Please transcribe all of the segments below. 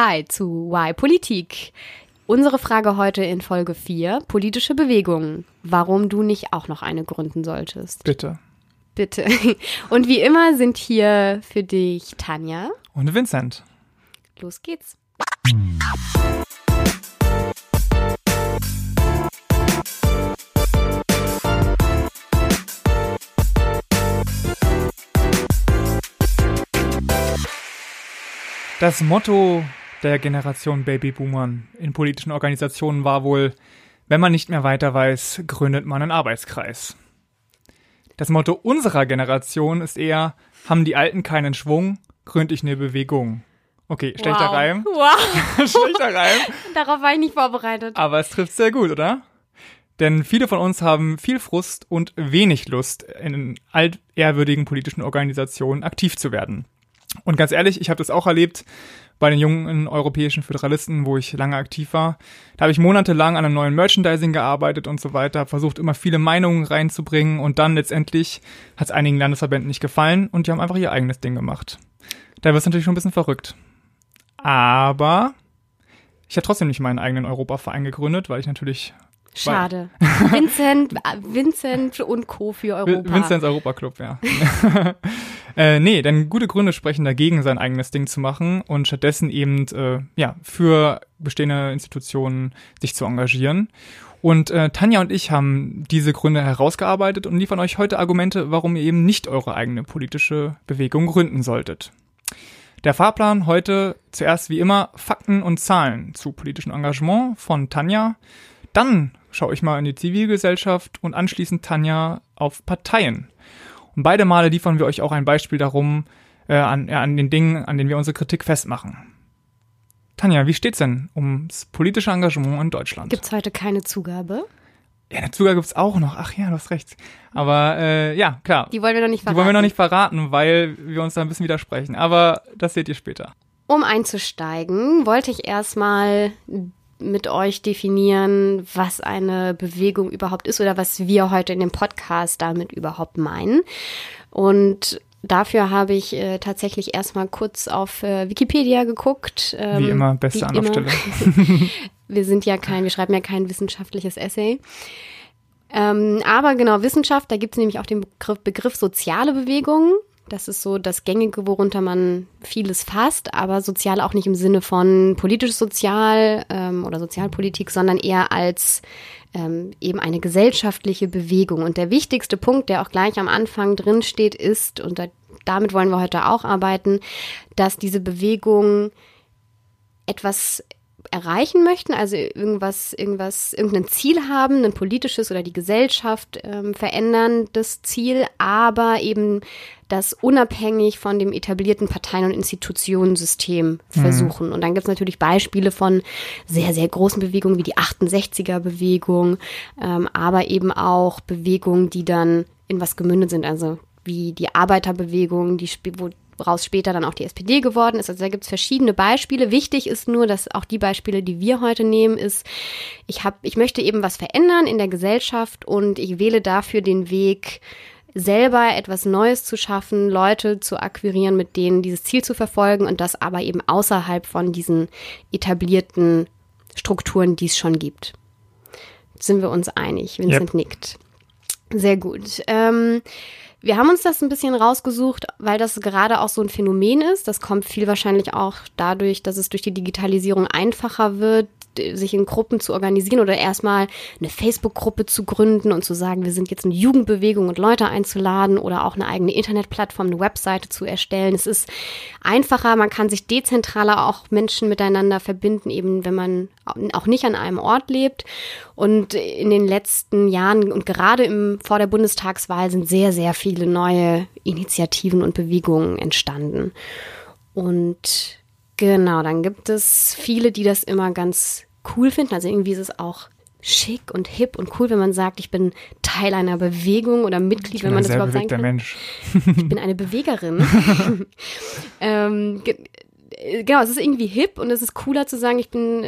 Hi zu Why Politik. Unsere Frage heute in Folge 4, politische Bewegungen. Warum du nicht auch noch eine gründen solltest. Bitte. Bitte. Und wie immer sind hier für dich Tanja. Und Vincent. Los geht's. Das Motto der Generation Babyboomern in politischen Organisationen war wohl, wenn man nicht mehr weiter weiß, gründet man einen Arbeitskreis. Das Motto unserer Generation ist eher, haben die Alten keinen Schwung, gründ ich eine Bewegung. Okay, schlechter wow. Reim. Wow. schlechter Reim. Darauf war ich nicht vorbereitet. Aber es trifft sehr gut, oder? Denn viele von uns haben viel Frust und wenig Lust, in altehrwürdigen politischen Organisationen aktiv zu werden. Und ganz ehrlich, ich habe das auch erlebt bei den jungen europäischen Föderalisten, wo ich lange aktiv war. Da habe ich monatelang an einem neuen Merchandising gearbeitet und so weiter, versucht immer viele Meinungen reinzubringen und dann letztendlich hat es einigen Landesverbänden nicht gefallen und die haben einfach ihr eigenes Ding gemacht. Da wird es natürlich schon ein bisschen verrückt. Aber ich habe trotzdem nicht meinen eigenen Europaverein gegründet, weil ich natürlich Schade. Vincent, Vincent und Co. für Europa. Vincents Europaclub, ja. äh, nee, denn gute Gründe sprechen dagegen, sein eigenes Ding zu machen und stattdessen eben äh, ja, für bestehende Institutionen sich zu engagieren. Und äh, Tanja und ich haben diese Gründe herausgearbeitet und liefern euch heute Argumente, warum ihr eben nicht eure eigene politische Bewegung gründen solltet. Der Fahrplan heute zuerst wie immer Fakten und Zahlen zu politischem Engagement von Tanja. Dann schaue ich mal in die Zivilgesellschaft und anschließend Tanja auf Parteien. Und beide Male liefern wir euch auch ein Beispiel darum, äh, an, äh, an den Dingen, an denen wir unsere Kritik festmachen. Tanja, wie steht's denn ums politische Engagement in Deutschland? Gibt's heute keine Zugabe? Ja, eine Zugabe gibt's auch noch. Ach ja, du hast recht. Aber äh, ja, klar. Die wollen wir noch nicht verraten. Die wollen wir noch nicht verraten, weil wir uns da ein bisschen widersprechen. Aber das seht ihr später. Um einzusteigen, wollte ich erstmal mit euch definieren, was eine Bewegung überhaupt ist oder was wir heute in dem Podcast damit überhaupt meinen. Und dafür habe ich äh, tatsächlich erstmal kurz auf äh, Wikipedia geguckt. Ähm, wie immer, beste wie Anlaufstelle. wir sind ja kein, wir schreiben ja kein wissenschaftliches Essay. Ähm, aber genau, Wissenschaft, da gibt es nämlich auch den Begriff, Begriff soziale Bewegungen. Das ist so das Gängige, worunter man vieles fasst, aber sozial auch nicht im Sinne von politisch sozial ähm, oder Sozialpolitik, sondern eher als ähm, eben eine gesellschaftliche Bewegung. Und der wichtigste Punkt, der auch gleich am Anfang drin steht, ist, und da, damit wollen wir heute auch arbeiten, dass diese Bewegung etwas erreichen möchten, also irgendwas, irgendwas, irgendein Ziel haben, ein politisches oder die Gesellschaft ähm, verändern, das Ziel, aber eben das unabhängig von dem etablierten Parteien- und Institutionensystem mhm. versuchen. Mhm. Und dann gibt es natürlich Beispiele von sehr, sehr großen Bewegungen wie die 68er-Bewegung, ähm, aber eben auch Bewegungen, die dann in was gemündet sind, also wie die Arbeiterbewegung, die, wo woraus später dann auch die SPD geworden ist. Also da gibt es verschiedene Beispiele. Wichtig ist nur, dass auch die Beispiele, die wir heute nehmen, ist, ich habe, ich möchte eben was verändern in der Gesellschaft und ich wähle dafür den Weg, selber etwas Neues zu schaffen, Leute zu akquirieren, mit denen dieses Ziel zu verfolgen und das aber eben außerhalb von diesen etablierten Strukturen, die es schon gibt. Sind wir uns einig? Vincent yep. nickt. Sehr gut. Ähm, wir haben uns das ein bisschen rausgesucht, weil das gerade auch so ein Phänomen ist. Das kommt viel wahrscheinlich auch dadurch, dass es durch die Digitalisierung einfacher wird, sich in Gruppen zu organisieren oder erstmal eine Facebook-Gruppe zu gründen und zu sagen, wir sind jetzt eine Jugendbewegung und Leute einzuladen oder auch eine eigene Internetplattform, eine Webseite zu erstellen. Es ist einfacher, man kann sich dezentraler auch Menschen miteinander verbinden, eben wenn man auch nicht an einem Ort lebt. Und in den letzten Jahren und gerade im, vor der Bundestagswahl sind sehr, sehr viele neue Initiativen und Bewegungen entstanden. Und Genau, dann gibt es viele, die das immer ganz cool finden. Also irgendwie ist es auch schick und hip und cool, wenn man sagt, ich bin Teil einer Bewegung oder Mitglied, wenn man das überhaupt sagen kann. Mensch. ich bin eine Bewegerin. ähm, genau, es ist irgendwie hip und es ist cooler zu sagen, ich bin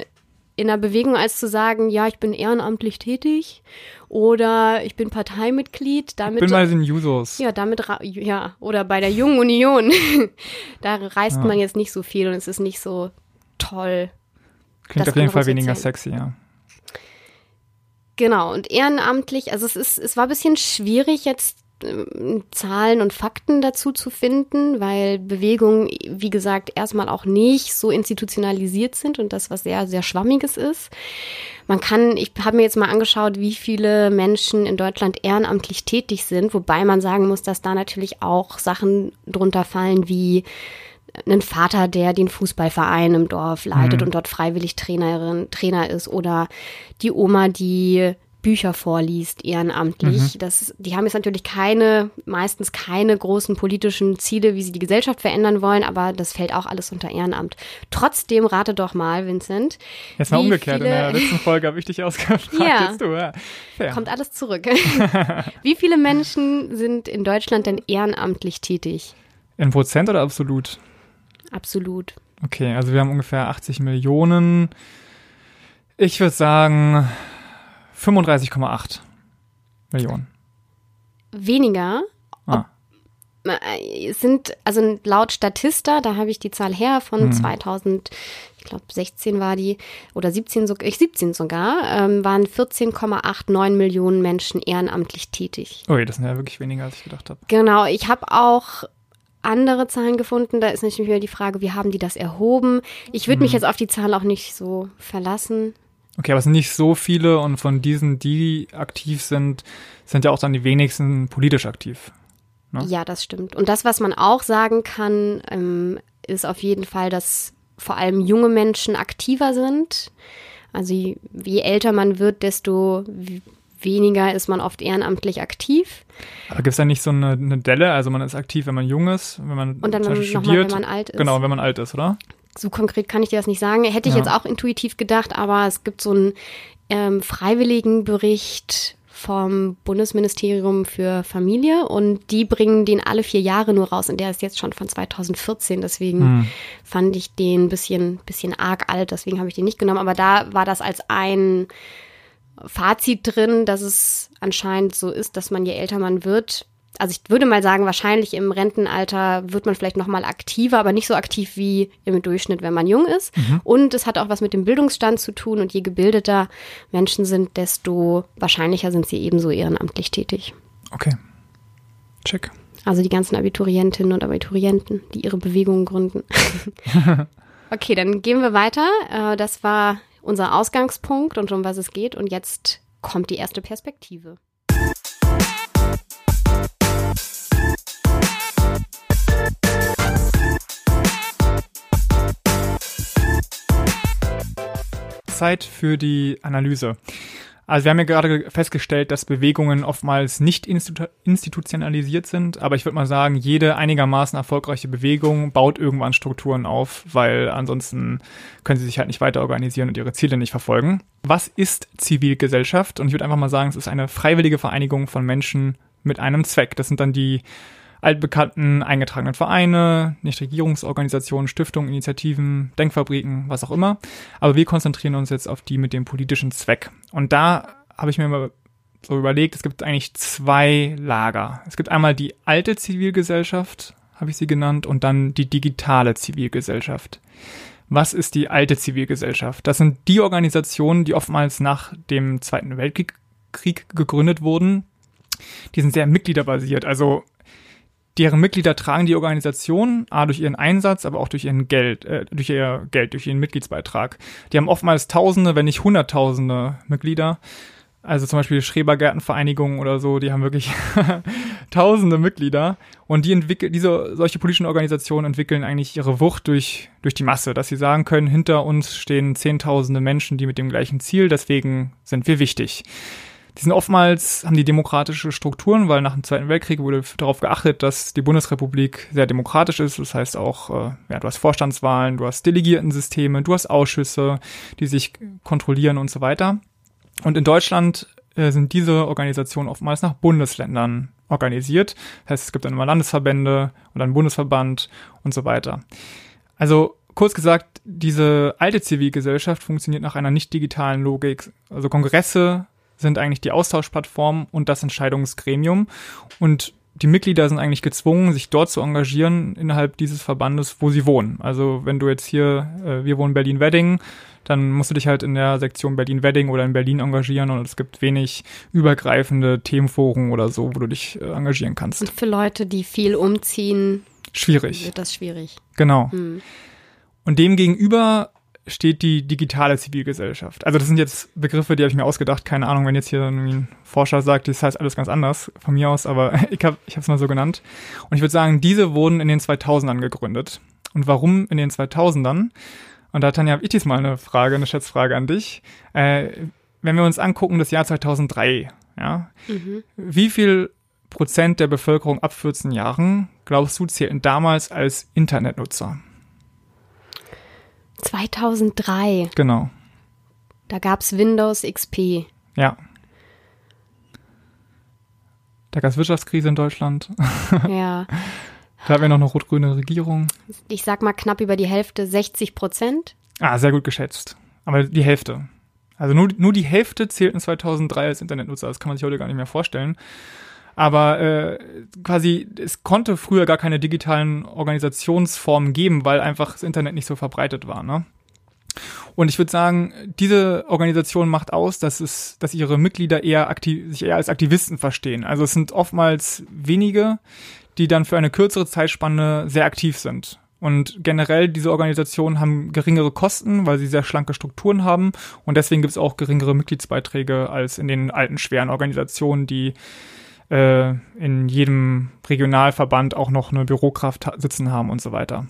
in einer Bewegung, als zu sagen, ja, ich bin ehrenamtlich tätig oder ich bin Parteimitglied. Damit, ich bin bei den Jusos. Ja, damit, ja, oder bei der Jungen Union. da reist ja. man jetzt nicht so viel und es ist nicht so toll. Klingt auf jeden Fall weniger sexy, ja. Genau, und ehrenamtlich, also es ist, es war ein bisschen schwierig jetzt Zahlen und Fakten dazu zu finden, weil Bewegungen, wie gesagt, erstmal auch nicht so institutionalisiert sind und das was sehr, sehr Schwammiges ist. Man kann, ich habe mir jetzt mal angeschaut, wie viele Menschen in Deutschland ehrenamtlich tätig sind, wobei man sagen muss, dass da natürlich auch Sachen drunter fallen wie einen Vater, der den Fußballverein im Dorf leitet Mhm. und dort freiwillig Trainerin, Trainer ist oder die Oma, die Bücher vorliest, ehrenamtlich. Das, die haben jetzt natürlich keine, meistens keine großen politischen Ziele, wie sie die Gesellschaft verändern wollen, aber das fällt auch alles unter Ehrenamt. Trotzdem rate doch mal, Vincent. Jetzt mal umgekehrt. In viele- der letzten Folge habe ich dich ausgefragt. Ja. Jetzt du, ja. Fair. Kommt alles zurück. wie viele Menschen sind in Deutschland denn ehrenamtlich tätig? In Prozent oder absolut? Absolut. Okay, also wir haben ungefähr 80 Millionen. Ich würde sagen 35,8 Millionen. Weniger. Ah. Äh, Es sind, also laut Statista, da habe ich die Zahl her von Hm. 2000, ich glaube 16 war die, oder 17 sogar, ich 17 sogar, ähm, waren 14,89 Millionen Menschen ehrenamtlich tätig. Ui, das sind ja wirklich weniger, als ich gedacht habe. Genau, ich habe auch andere Zahlen gefunden. Da ist natürlich wieder die Frage, wie haben die das erhoben? Ich würde Hm. mich jetzt auf die Zahl auch nicht so verlassen. Okay, aber es sind nicht so viele und von diesen, die aktiv sind, sind ja auch dann die wenigsten politisch aktiv. Ne? Ja, das stimmt. Und das, was man auch sagen kann, ähm, ist auf jeden Fall, dass vor allem junge Menschen aktiver sind. Also je, je älter man wird, desto weniger ist man oft ehrenamtlich aktiv. Aber gibt es da nicht so eine, eine Delle? Also man ist aktiv, wenn man jung ist, wenn man Und dann nochmal, studiert. wenn man alt ist. Genau, wenn man alt ist, oder? So konkret kann ich dir das nicht sagen. Hätte ich Ja. jetzt auch intuitiv gedacht, aber es gibt so einen ähm, Freiwilligenbericht vom Bundesministerium für Familie und die bringen den alle vier Jahre nur raus und der ist jetzt schon von 2014, deswegen Hm. fand ich den ein bisschen, bisschen arg alt, deswegen habe ich den nicht genommen, aber da war das als ein Fazit drin, dass es anscheinend so ist, dass man je älter man wird, also ich würde mal sagen, wahrscheinlich im Rentenalter wird man vielleicht noch mal aktiver, aber nicht so aktiv wie im Durchschnitt, wenn man jung ist. Und es hat auch was mit dem Bildungsstand zu tun. Und je gebildeter Menschen sind, desto wahrscheinlicher sind sie ebenso ehrenamtlich tätig. Okay. Check. Also die ganzen Abiturientinnen und Abiturienten, die ihre Bewegungen gründen. okay, dann gehen wir weiter. Äh, Das war unser Ausgangspunkt und um was es geht. Und jetzt kommt die erste Perspektive. Zeit für die Analyse. Also wir haben ja gerade festgestellt, dass Bewegungen oftmals nicht institu institutionalisiert sind, aber ich würde mal sagen, jede einigermaßen erfolgreiche Bewegung baut irgendwann Strukturen auf, weil ansonsten können sie sich halt nicht weiter organisieren und ihre Ziele nicht verfolgen. Was ist Zivilgesellschaft? Und ich würde einfach mal sagen, es ist eine freiwillige Vereinigung von Menschen mit einem Zweck. Das sind dann die altbekannten eingetragenen Vereine, Nichtregierungsorganisationen, Stiftungen, Initiativen, Denkfabriken, was auch immer. Aber wir konzentrieren uns jetzt auf die mit dem politischen Zweck. Und da habe ich mir mal so überlegt, es gibt eigentlich zwei Lager. Es gibt einmal die alte Zivilgesellschaft, habe ich sie genannt, und dann die digitale Zivilgesellschaft. Was ist die alte Zivilgesellschaft? Das sind die Organisationen, die oftmals nach dem Zweiten Weltkrieg Krieg gegründet wurden. Die sind sehr mitgliederbasiert. Also deren Mitglieder tragen die Organisation, A, durch ihren Einsatz, aber auch durch ihren Geld, äh, durch ihr Geld, durch ihren Mitgliedsbeitrag. Die haben oftmals Tausende, wenn nicht Hunderttausende Mitglieder. Also zum Beispiel Schrebergärtenvereinigungen oder so, die haben wirklich tausende Mitglieder. Und die entwickeln, diese, solche politischen Organisationen entwickeln eigentlich ihre Wucht durch, durch die Masse, dass sie sagen können, hinter uns stehen zehntausende Menschen, die mit dem gleichen Ziel, deswegen sind wir wichtig. Die sind oftmals, haben die demokratische Strukturen, weil nach dem Zweiten Weltkrieg wurde darauf geachtet, dass die Bundesrepublik sehr demokratisch ist. Das heißt auch, äh, ja, du hast Vorstandswahlen, du hast Delegiertensysteme, du hast Ausschüsse, die sich kontrollieren und so weiter. Und in Deutschland äh, sind diese Organisationen oftmals nach Bundesländern organisiert. Das heißt, es gibt dann immer Landesverbände oder einen Bundesverband und so weiter. Also kurz gesagt, diese alte Zivilgesellschaft funktioniert nach einer nicht digitalen Logik. Also Kongresse sind eigentlich die Austauschplattform und das Entscheidungsgremium. Und die Mitglieder sind eigentlich gezwungen, sich dort zu engagieren innerhalb dieses Verbandes, wo sie wohnen. Also wenn du jetzt hier, äh, wir wohnen Berlin-Wedding, dann musst du dich halt in der Sektion Berlin-Wedding oder in Berlin engagieren und es gibt wenig übergreifende Themenforen oder so, wo du dich äh, engagieren kannst. Und für Leute, die viel umziehen, schwierig. wird das schwierig. Genau. Hm. Und dem gegenüber steht die digitale Zivilgesellschaft. Also das sind jetzt Begriffe, die habe ich mir ausgedacht. Keine Ahnung, wenn jetzt hier ein Forscher sagt, das heißt alles ganz anders von mir aus, aber ich habe es mal so genannt. Und ich würde sagen, diese wurden in den 2000ern gegründet. Und warum in den 2000ern? Und da, Tanja, habe ich diesmal eine Frage, eine Schätzfrage an dich. Äh, wenn wir uns angucken, das Jahr 2003, ja, Mhm. wie viel Prozent der Bevölkerung ab 14 Jahren, glaubst du, zählten damals als Internetnutzer? 2003, Genau, da gab's Windows XP. ja. Da gab es Wirtschaftskrise in Deutschland. ja, Da hatten wir noch eine rot-grüne Regierung. ich sag mal knapp über die Hälfte, 60 Prozent. Ah, sehr gut geschätzt. Aber die Hälfte. Also nur, nur die Hälfte zählten 2003 als Internetnutzer. Das kann man sich heute gar nicht mehr vorstellen. Aber äh, quasi, es konnte früher gar keine digitalen Organisationsformen geben, weil einfach das Internet nicht so verbreitet war. Ne? Und ich würde sagen, diese Organisation macht aus, dass es, dass ihre Mitglieder eher aktiv, sich eher als Aktivisten verstehen. Also es sind oftmals wenige, die dann für eine kürzere Zeitspanne sehr aktiv sind. Und generell diese Organisationen haben geringere Kosten, weil sie sehr schlanke Strukturen haben. Und deswegen gibt es auch geringere Mitgliedsbeiträge als in den alten schweren Organisationen, die äh, in jedem Regionalverband auch noch eine Bürokraft sitzen haben und so weiter.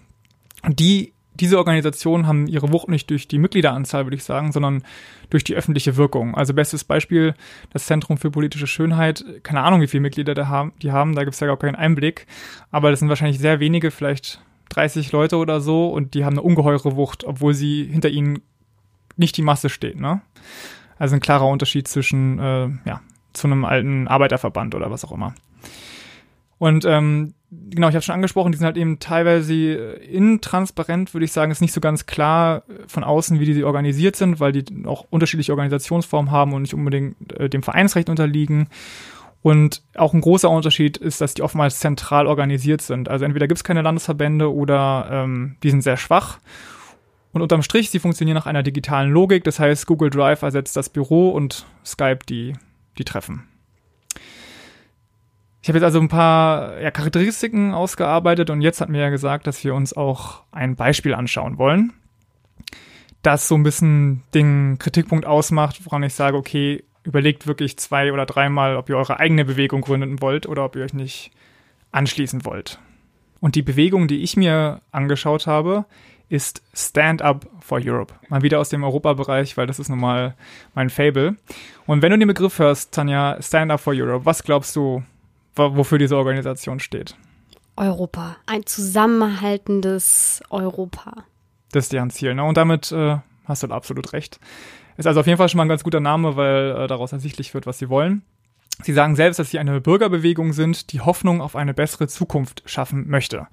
Und die, diese Organisationen haben ihre Wucht nicht durch die Mitgliederanzahl, würde ich sagen, sondern durch die öffentliche Wirkung. Also bestes Beispiel, das Zentrum für politische Schönheit, keine Ahnung, wie viele Mitglieder da haben, die haben, da gibt es ja gar keinen Einblick, aber das sind wahrscheinlich sehr wenige, vielleicht 30 Leute oder so und die haben eine ungeheure Wucht, obwohl sie hinter ihnen nicht die Masse steht, ne? Also ein klarer Unterschied zwischen, äh, ja, zu einem alten Arbeiterverband oder was auch immer. Und ähm, genau, ich habe schon angesprochen, die sind halt eben teilweise intransparent, würde ich sagen, ist nicht so ganz klar äh, von außen, wie die organisiert sind, weil die auch unterschiedliche Organisationsformen haben und nicht unbedingt äh, dem Vereinsrecht unterliegen. Und auch ein großer Unterschied ist, dass die oftmals zentral organisiert sind. Also entweder gibt es keine Landesverbände oder ähm, die sind sehr schwach. Und unterm Strich, sie funktionieren nach einer digitalen Logik. Das heißt, Google Drive ersetzt das Büro und Skype die, die Treffen. Ich habe jetzt also ein paar ja, Charakteristiken ausgearbeitet und jetzt hat mir ja gesagt, dass wir uns auch ein Beispiel anschauen wollen, das so ein bisschen den Kritikpunkt ausmacht, woran ich sage, okay, überlegt wirklich zwei oder dreimal, ob ihr eure eigene Bewegung gründen wollt oder ob ihr euch nicht anschließen wollt. Und die Bewegung, die ich mir angeschaut habe, ist Stand Up for Europe. Mal wieder aus dem Europabereich, weil das ist nun mal mein Fable. Und wenn du den Begriff hörst, Tanja, Stand Up for Europe, was glaubst du, wo- wofür diese Organisation steht? Europa. Ein zusammenhaltendes Europa. Das ist deren Ziel. Ne? Und damit äh, hast du absolut recht. Ist also auf jeden Fall schon mal ein ganz guter Name, weil äh, daraus ersichtlich wird, was sie wollen. Sie sagen selbst, dass sie eine Bürgerbewegung sind, die Hoffnung auf eine bessere Zukunft schaffen möchte.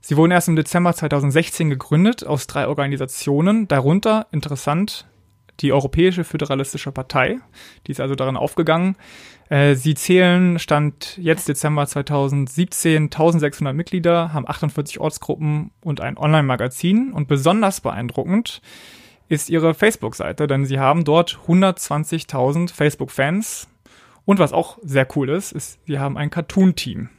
Sie wurden erst im Dezember 2016 gegründet aus drei Organisationen, darunter, interessant, die Europäische Föderalistische Partei. Die ist also darin aufgegangen. Äh, Sie zählen, Stand jetzt Dezember 2017, 1600 Mitglieder, haben 48 Ortsgruppen und ein Online-Magazin. Und besonders beeindruckend ist ihre Facebook-Seite, denn sie haben dort 120.000 Facebook-Fans. Und was auch sehr cool ist, ist, sie haben ein Cartoon-Team.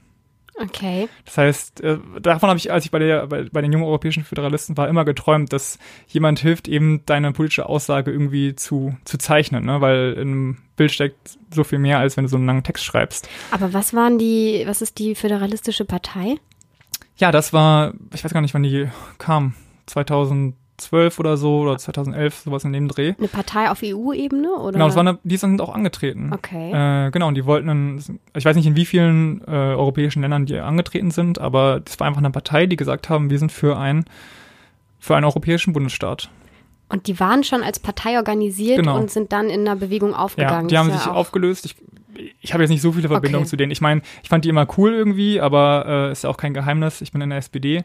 Okay. Das heißt, äh, davon habe ich, als ich bei, der, bei, bei den jungen europäischen Föderalisten war, immer geträumt, dass jemand hilft, eben deine politische Aussage irgendwie zu, zu zeichnen, ne? weil im Bild steckt so viel mehr, als wenn du so einen langen Text schreibst. Aber was waren die, was ist die föderalistische Partei? Ja, das war, ich weiß gar nicht, wann die kam, 2012 oder so oder 2011, sowas in dem Dreh. Eine Partei auf EU-Ebene oder? Genau, das war eine, die sind auch angetreten. Okay. Äh, genau, und die wollten, einen, ich weiß nicht, in wie vielen äh, europäischen Ländern die angetreten sind, aber das war einfach eine Partei, die gesagt haben, wir sind für ein für einen europäischen Bundesstaat. Und die waren schon als Partei organisiert Genau. und sind dann in einer Bewegung Ja, aufgegangen. die haben sich ja auch- aufgelöst. Ich, ich habe jetzt nicht so viele Verbindungen Okay. zu denen. Ich meine, ich fand die immer cool irgendwie, aber äh, ist ja auch kein Geheimnis. Ich bin in der SPD.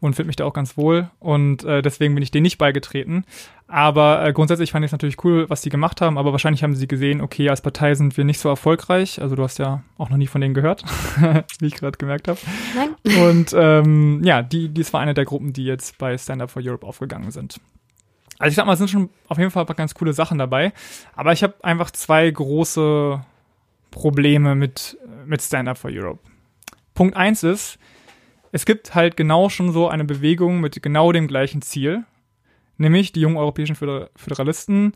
Und finde mich da auch ganz wohl und äh, deswegen bin ich denen nicht beigetreten. Aber äh, grundsätzlich fand ich es natürlich cool, was die gemacht haben, aber wahrscheinlich haben sie gesehen, okay, als Partei sind wir nicht so erfolgreich. Also du hast ja auch noch nie von denen gehört, wie ich gerade gemerkt habe. Nein. Und ähm, ja, die, dies war eine der Gruppen, die jetzt bei Stand Up for Europe aufgegangen sind. Also ich sag mal, es sind schon auf jeden Fall ein paar ganz coole Sachen dabei. Aber ich habe einfach zwei große Probleme mit, mit Stand Up for Europe. Punkt eins ist, es gibt halt genau schon so eine Bewegung mit genau dem gleichen Ziel, nämlich die jungen europäischen Föderalisten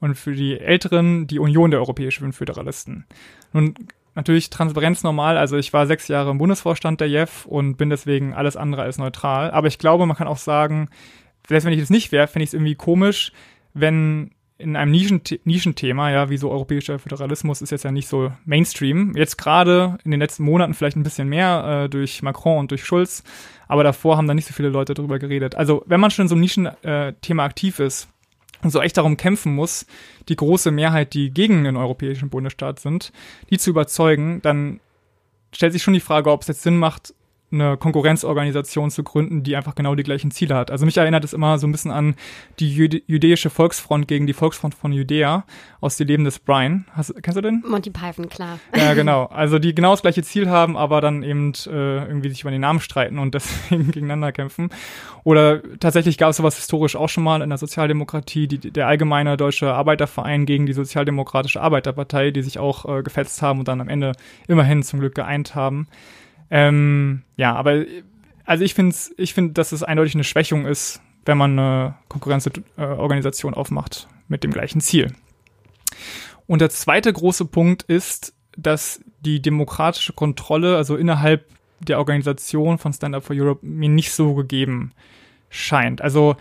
und für die Älteren die Union der europäischen Föderalisten. Nun, natürlich Transparenz normal, also ich war sechs Jahre im Bundesvorstand der JEF und bin deswegen alles andere als neutral, aber ich glaube, man kann auch sagen, selbst wenn ich das nicht wäre, fände ich es irgendwie komisch, wenn in einem Nischen Nischenthema, ja, wie so europäischer Föderalismus ist jetzt ja nicht so Mainstream. Jetzt gerade in den letzten Monaten vielleicht ein bisschen mehr äh, durch Macron und durch Schulz, aber davor haben da nicht so viele Leute drüber geredet. Also wenn man schon in so einem Nischenthema äh, aktiv ist und so echt darum kämpfen muss, die große Mehrheit, die gegen den europäischen Bundesstaat sind, die zu überzeugen, dann stellt sich schon die Frage, ob es jetzt Sinn macht, eine Konkurrenzorganisation zu gründen, die einfach genau die gleichen Ziele hat. Also mich erinnert es immer so ein bisschen an die Jüde jüdische Volksfront gegen die Volksfront von Judäa aus Die Leben des Brian. Hast, kennst du den? Monty Python, klar. Ja, genau. Also die genau das gleiche Ziel haben, aber dann eben äh, irgendwie sich über den Namen streiten und deswegen gegeneinander kämpfen. Oder tatsächlich gab es sowas historisch auch schon mal in der Sozialdemokratie, die, der allgemeine deutsche Arbeiterverein gegen die Sozialdemokratische Arbeiterpartei, die sich auch äh, gefetzt haben und dann am Ende immerhin zum Glück geeint haben. Ähm, ja, aber also ich finde, ich finde, dass es eindeutig eine Schwächung ist, wenn man eine Konkurrenzorganisation aufmacht mit dem gleichen Ziel. Und der zweite große Punkt ist, dass die demokratische Kontrolle, also innerhalb der Organisation von Stand Up for Europe, mir nicht so gegeben scheint. Also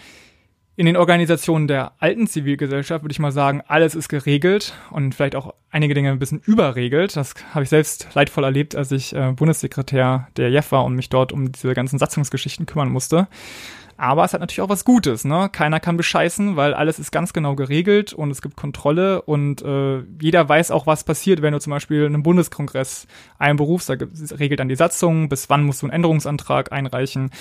in den Organisationen der alten Zivilgesellschaft würde ich mal sagen, alles ist geregelt und vielleicht auch einige Dinge ein bisschen überregelt. Das habe ich selbst leidvoll erlebt, als ich äh, Bundessekretär der JEF war und mich dort um diese ganzen Satzungsgeschichten kümmern musste. Aber es hat natürlich auch was Gutes, ne? Keiner kann bescheißen, weil alles ist ganz genau geregelt und es gibt Kontrolle und äh, jeder weiß auch, was passiert, wenn du zum Beispiel einen Bundeskongress einberufst. Da regelt dann die Satzung, bis wann musst du einen Änderungsantrag einreichen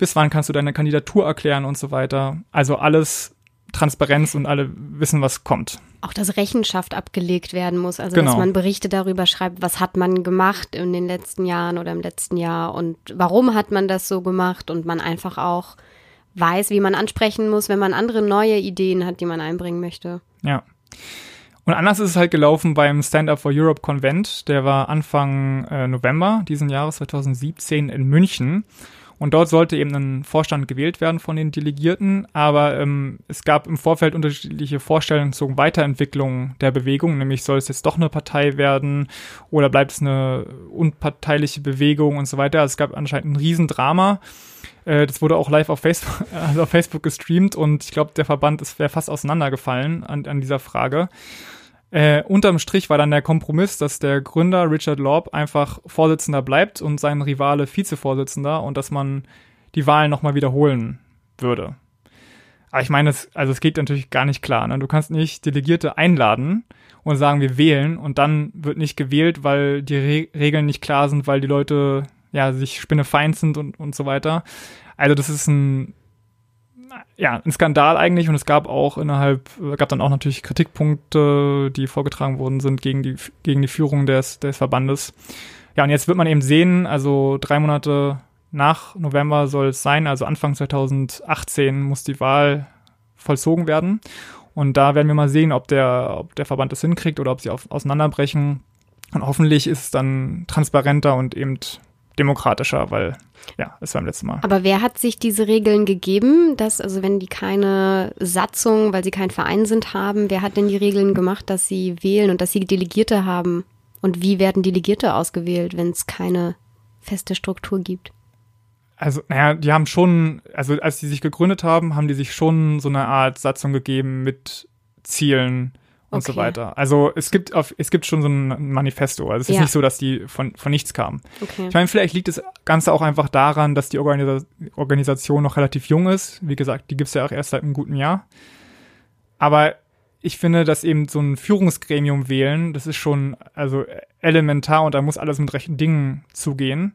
bis wann kannst du deine Kandidatur erklären und so weiter. Also alles Transparenz und alle wissen, was kommt. Auch dass Rechenschaft abgelegt werden muss, also genau. dass man Berichte darüber schreibt, was hat man gemacht in den letzten Jahren oder im letzten Jahr und warum hat man das so gemacht und man einfach auch weiß, wie man ansprechen muss, wenn man andere neue Ideen hat, die man einbringen möchte. Ja. Und anders ist es halt gelaufen beim Stand Up for Europe Konvent. Der war Anfang äh, November diesen Jahres 2017 in München. Und dort sollte eben ein Vorstand gewählt werden von den Delegierten, aber ähm, es gab im Vorfeld unterschiedliche Vorstellungen zur Weiterentwicklung der Bewegung, nämlich soll es jetzt doch eine Partei werden oder bleibt es eine unparteiliche Bewegung und so weiter. Also es gab anscheinend ein Riesendrama. Äh, das wurde auch live auf Facebook, also auf Facebook gestreamt und ich glaube, der Verband ist wäre fast auseinandergefallen an, an dieser Frage. Äh, unterm Strich war dann der Kompromiss, dass der Gründer Richard Lorb einfach Vorsitzender bleibt und sein Rivale Vizevorsitzender und dass man die Wahlen nochmal wiederholen würde. Aber ich meine, es, also es geht natürlich gar nicht klar. Ne? Du kannst nicht Delegierte einladen und sagen, wir wählen und dann wird nicht gewählt, weil die Re Regeln nicht klar sind, weil die Leute ja sich spinnefeind sind und, und so weiter. Also das ist ein ja, ein Skandal eigentlich und es gab auch innerhalb, gab dann auch natürlich Kritikpunkte, die vorgetragen worden sind gegen die, gegen die Führung des, des Verbandes. Ja, und jetzt wird man eben sehen, also drei Monate nach November soll es sein, also Anfang 2018 muss die Wahl vollzogen werden. Und da werden wir mal sehen, ob der, ob der Verband das hinkriegt oder ob sie auf, auseinanderbrechen. Und hoffentlich ist es dann transparenter und eben demokratischer, weil ja, das war im letzten Mal. Aber wer hat sich diese Regeln gegeben, dass, also wenn die keine Satzung, weil sie kein Verein sind, haben, wer hat denn die Regeln gemacht, dass sie wählen und dass sie Delegierte haben? Und wie werden Delegierte ausgewählt, wenn es keine feste Struktur gibt? Also, naja, die haben schon, also als die sich gegründet haben, haben die sich schon so eine Art Satzung gegeben mit Zielen, und okay. so weiter. Also es gibt auf, es gibt schon so ein Manifesto. Also es ist ja. nicht so, dass die von, von nichts kamen. Okay. Ich meine, vielleicht liegt das Ganze auch einfach daran, dass die Organisa Organisation noch relativ jung ist. Wie gesagt, die gibt's ja auch erst seit einem guten Jahr. Aber ich finde, dass eben so ein Führungsgremium wählen, das ist schon also elementar und da muss alles mit rechten Dingen zugehen.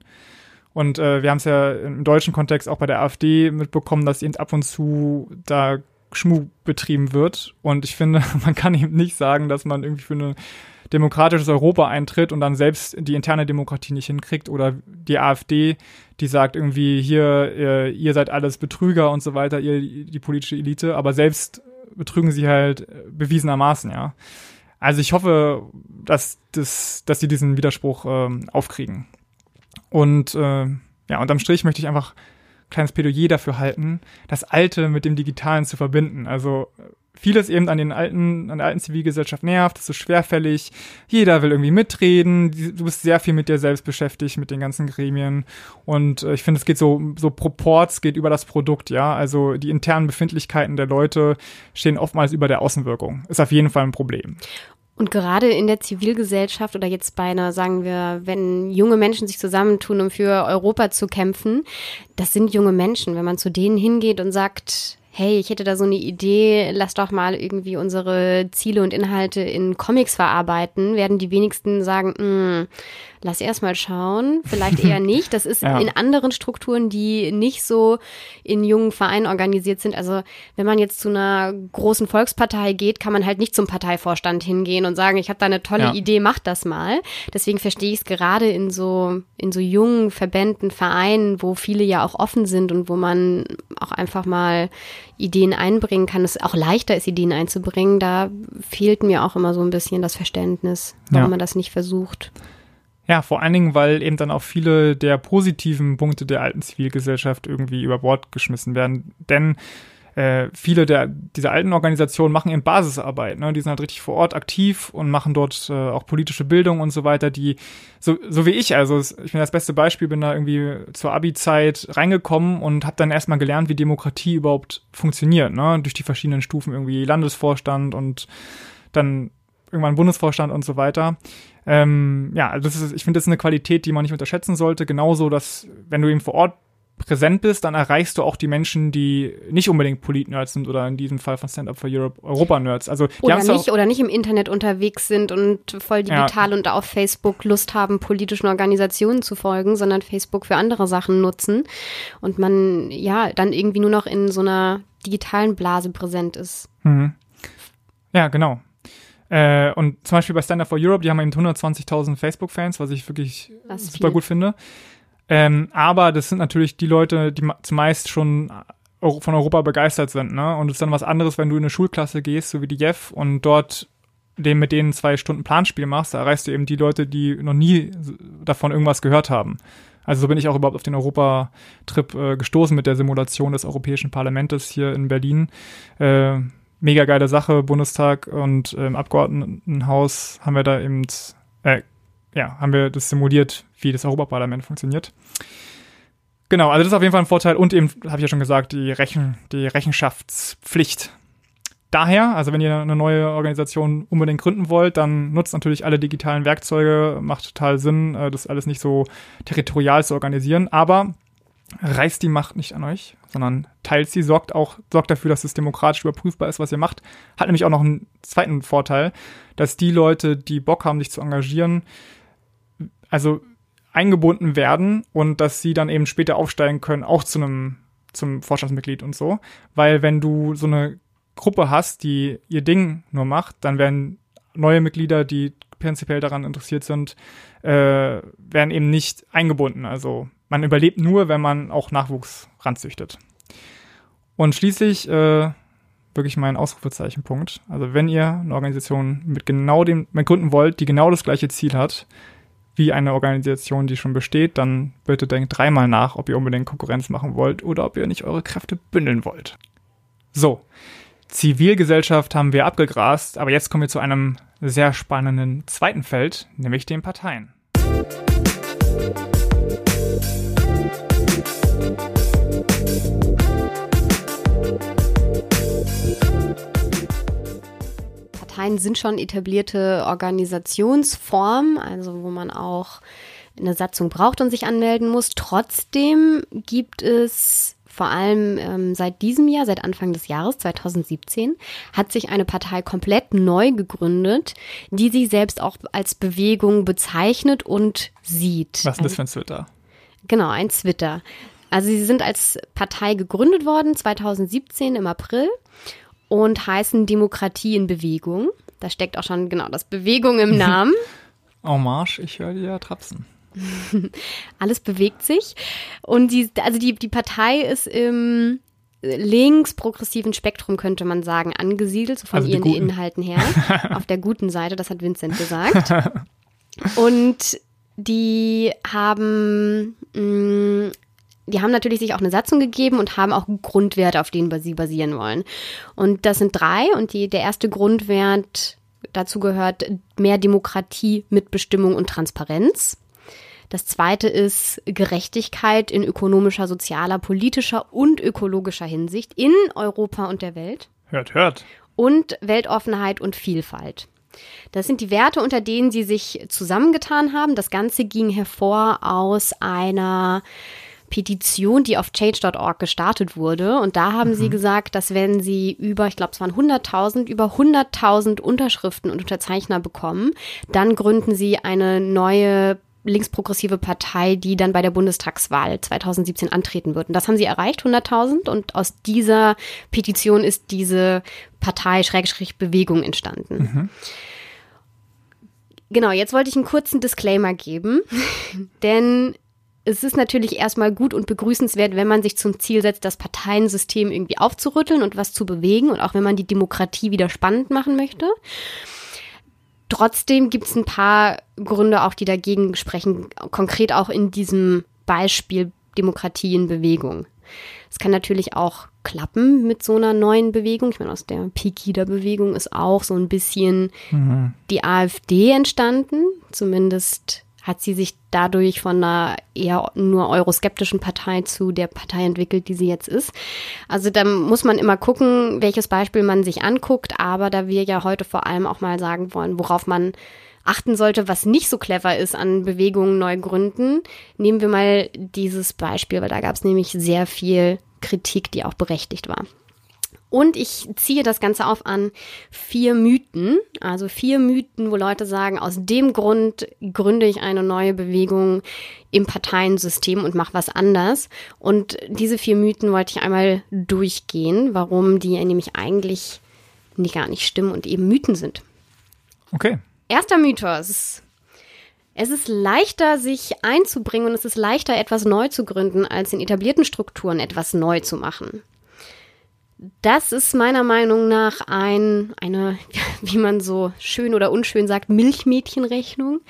Und äh, wir haben es ja im deutschen Kontext auch bei der AfD mitbekommen, dass eben ab und zu da Schmuh betrieben wird. Und ich finde, man kann eben nicht sagen, dass man irgendwie für ein demokratisches Europa eintritt und dann selbst die interne Demokratie nicht hinkriegt oder die AfD, die sagt irgendwie hier, ihr, ihr seid alles Betrüger und so weiter, ihr die politische Elite, aber selbst betrügen sie halt bewiesenermaßen, ja. Also ich hoffe, dass, das, dass sie diesen Widerspruch ähm, aufkriegen. Und äh, ja, unterm Strich möchte ich einfach ein kleines Plädoyer dafür halten, das Alte mit dem Digitalen zu verbinden. Also vieles eben an den alten, an der alten Zivilgesellschaft nervt, ist so schwerfällig, jeder will irgendwie mitreden, du bist sehr viel mit dir selbst beschäftigt, mit den ganzen Gremien. Und äh, ich finde, es geht so, so Proports, geht über das Produkt, ja, also die internen Befindlichkeiten der Leute stehen oftmals über der Außenwirkung, ist auf jeden Fall ein Problem. Und gerade in der Zivilgesellschaft oder jetzt bei einer, sagen wir, wenn junge Menschen sich zusammentun, um für Europa zu kämpfen, das sind junge Menschen. Wenn man zu denen hingeht und sagt, hey, ich hätte da so eine Idee, lass doch mal irgendwie unsere Ziele und Inhalte in Comics verarbeiten, werden die wenigsten sagen, mm, lass erst mal schauen, vielleicht eher nicht. Das ist ja. in anderen Strukturen, die nicht so in jungen Vereinen organisiert sind. Also wenn man jetzt zu einer großen Volkspartei geht, kann man halt nicht zum Parteivorstand hingehen und sagen, ich habe da eine tolle ja. Idee, mach das mal. Deswegen verstehe ich es gerade in so in so jungen Verbänden, Vereinen, wo viele ja auch offen sind und wo man auch einfach mal Ideen einbringen kann, es auch leichter ist, Ideen einzubringen. Da fehlt mir auch immer so ein bisschen das Verständnis, warum ja. man das nicht versucht. Ja, vor allen Dingen, weil eben dann auch viele der positiven Punkte der alten Zivilgesellschaft irgendwie über Bord geschmissen werden. Denn äh, viele der dieser alten Organisationen machen eben Basisarbeit, ne? Die sind halt richtig vor Ort aktiv und machen dort äh, auch politische Bildung und so weiter, die so, so wie ich, also ich bin das beste Beispiel, bin da irgendwie zur Abi-Zeit reingekommen und habe dann erstmal gelernt, wie Demokratie überhaupt funktioniert, ne? Durch die verschiedenen Stufen irgendwie Landesvorstand und dann irgendwann Bundesvorstand und so weiter. Ähm, ja, also das ist, ich finde, das ist eine Qualität, die man nicht unterschätzen sollte. Genauso, dass wenn du eben vor Ort präsent bist, dann erreichst du auch die Menschen, die nicht unbedingt Polit-Nerds sind oder in diesem Fall von Stand Up for Europe Europa-Nerds. Also oder nicht oder nicht im Internet unterwegs sind und voll digital ja. und auf Facebook Lust haben, politischen Organisationen zu folgen, sondern Facebook für andere Sachen nutzen und man ja dann irgendwie nur noch in so einer digitalen Blase präsent ist. Mhm. Ja, genau. Äh, und zum Beispiel bei Stand Up for Europe, die haben eben 120.000 Facebook-Fans, was ich wirklich super viel. gut finde. Ähm, aber das sind natürlich die Leute, die zumeist schon von Europa begeistert sind, ne? Und es ist dann was anderes, wenn du in eine Schulklasse gehst, so wie die Jeff, und dort dem mit denen zwei Stunden Planspiel machst, da erreichst du eben die Leute, die noch nie davon irgendwas gehört haben. Also so bin ich auch überhaupt auf den Europatrip äh, gestoßen mit der Simulation des Europäischen Parlaments hier in Berlin. Äh, mega geile Sache, Bundestag und äh, im Abgeordnetenhaus haben wir da eben, äh, ja, haben wir das simuliert, wie das Europaparlament funktioniert. Genau, also das ist auf jeden Fall ein Vorteil und eben, habe ich ja schon gesagt, die, Rechen, die Rechenschaftspflicht. Daher, also wenn ihr eine neue Organisation unbedingt gründen wollt, dann nutzt natürlich alle digitalen Werkzeuge, macht total Sinn, äh, das alles nicht so territorial zu organisieren, aber reißt die Macht nicht an euch, sondern teilt sie, sorgt auch, sorgt dafür, dass es demokratisch überprüfbar ist, was ihr macht. Hat nämlich auch noch einen zweiten Vorteil, dass die Leute, die Bock haben, sich zu engagieren, also eingebunden werden und dass sie dann eben später aufsteigen können, auch zu einem zum Vorstandsmitglied und so. Weil wenn du so eine Gruppe hast, die ihr Ding nur macht, dann werden neue Mitglieder, die prinzipiell daran interessiert sind, äh, werden eben nicht eingebunden. Also man überlebt nur, wenn man auch Nachwuchs ranzüchtet. Und schließlich äh, wirklich mein Ausrufezeichenpunkt. Also wenn ihr eine Organisation mit genau dem mit gründen wollt, die genau das gleiche Ziel hat, wie eine Organisation, die schon besteht, dann bitte denkt dreimal nach, ob ihr unbedingt Konkurrenz machen wollt oder ob ihr nicht eure Kräfte bündeln wollt. So, Zivilgesellschaft haben wir abgegrast, aber jetzt kommen wir zu einem sehr spannenden zweiten Feld, nämlich den Parteien. Parteien sind schon etablierte Organisationsformen, also wo man auch eine Satzung braucht und sich anmelden muss. Trotzdem gibt es vor allem ähm, seit diesem Jahr, seit Anfang des Jahres 2017, hat sich eine Partei komplett neu gegründet, die sich selbst auch als Bewegung bezeichnet und sieht. Was ist das für ein Twitter? Genau, ein Twitter. Also sie sind als Partei gegründet worden 2017 im April und heißen Demokratie in Bewegung. Da steckt auch schon genau das Bewegung im Namen. En marche, ich höre dir ja trapsen. Alles bewegt sich. Und die, also die, die Partei ist im links-progressiven Spektrum, könnte man sagen, angesiedelt, so von also ihren guten. Inhalten her. auf der guten Seite, das hat Vincent gesagt. Und die haben mh, mm, die haben natürlich sich auch eine Satzung gegeben und haben auch Grundwerte, auf denen sie basieren wollen. Und das sind drei. Und die, der erste Grundwert dazu gehört mehr Demokratie, Mitbestimmung und Transparenz. Das zweite ist Gerechtigkeit in ökonomischer, sozialer, politischer und ökologischer Hinsicht in Europa und der Welt. Hört, hört. Und Weltoffenheit und Vielfalt. Das sind die Werte, unter denen sie sich zusammengetan haben. Das Ganze ging hervor aus einer Petition, die auf change.org gestartet wurde. Und da haben mhm. sie gesagt, dass wenn sie über, ich glaube, es waren 100.000, über 100.000 Unterschriften und Unterzeichner bekommen, dann gründen sie eine neue linksprogressive Partei, die dann bei der Bundestagswahl 2017 antreten wird. Und das haben sie erreicht, 100.000. Und aus dieser Petition ist diese Partei Schrägstrich Bewegung entstanden. Mhm. Genau, jetzt wollte ich einen kurzen Disclaimer geben, denn es ist natürlich erstmal gut und begrüßenswert, wenn man sich zum Ziel setzt, das Parteiensystem irgendwie aufzurütteln und was zu bewegen und auch wenn man die Demokratie wieder spannend machen möchte. Trotzdem gibt es ein paar Gründe auch, die dagegen sprechen, konkret auch in diesem Beispiel Demokratie in Bewegung. Es kann natürlich auch klappen mit so einer neuen Bewegung. Ich meine, aus der Pegida-Bewegung ist auch so ein bisschen mhm. die AfD entstanden, zumindest hat sie sich dadurch von einer eher nur euroskeptischen Partei zu der Partei entwickelt, die sie jetzt ist. Also da muss man immer gucken, welches Beispiel man sich anguckt, aber da wir ja heute vor allem auch mal sagen wollen, worauf man achten sollte, was nicht so clever ist an Bewegungen neu gründen, nehmen wir mal dieses Beispiel, weil da gab es nämlich sehr viel Kritik, die auch berechtigt war. Und ich ziehe das Ganze auf an vier Mythen, also vier Mythen, wo Leute sagen, aus dem Grund gründe ich eine neue Bewegung im Parteiensystem und mache was anders. Und diese vier Mythen wollte ich einmal durchgehen, warum die nämlich eigentlich nicht, gar nicht stimmen und eben Mythen sind. Okay. Erster Mythos. Es ist leichter, sich einzubringen und es ist leichter, etwas neu zu gründen, als in etablierten Strukturen etwas neu zu machen. Das ist meiner Meinung nach ein, eine, wie man so schön oder unschön sagt, Milchmädchenrechnung.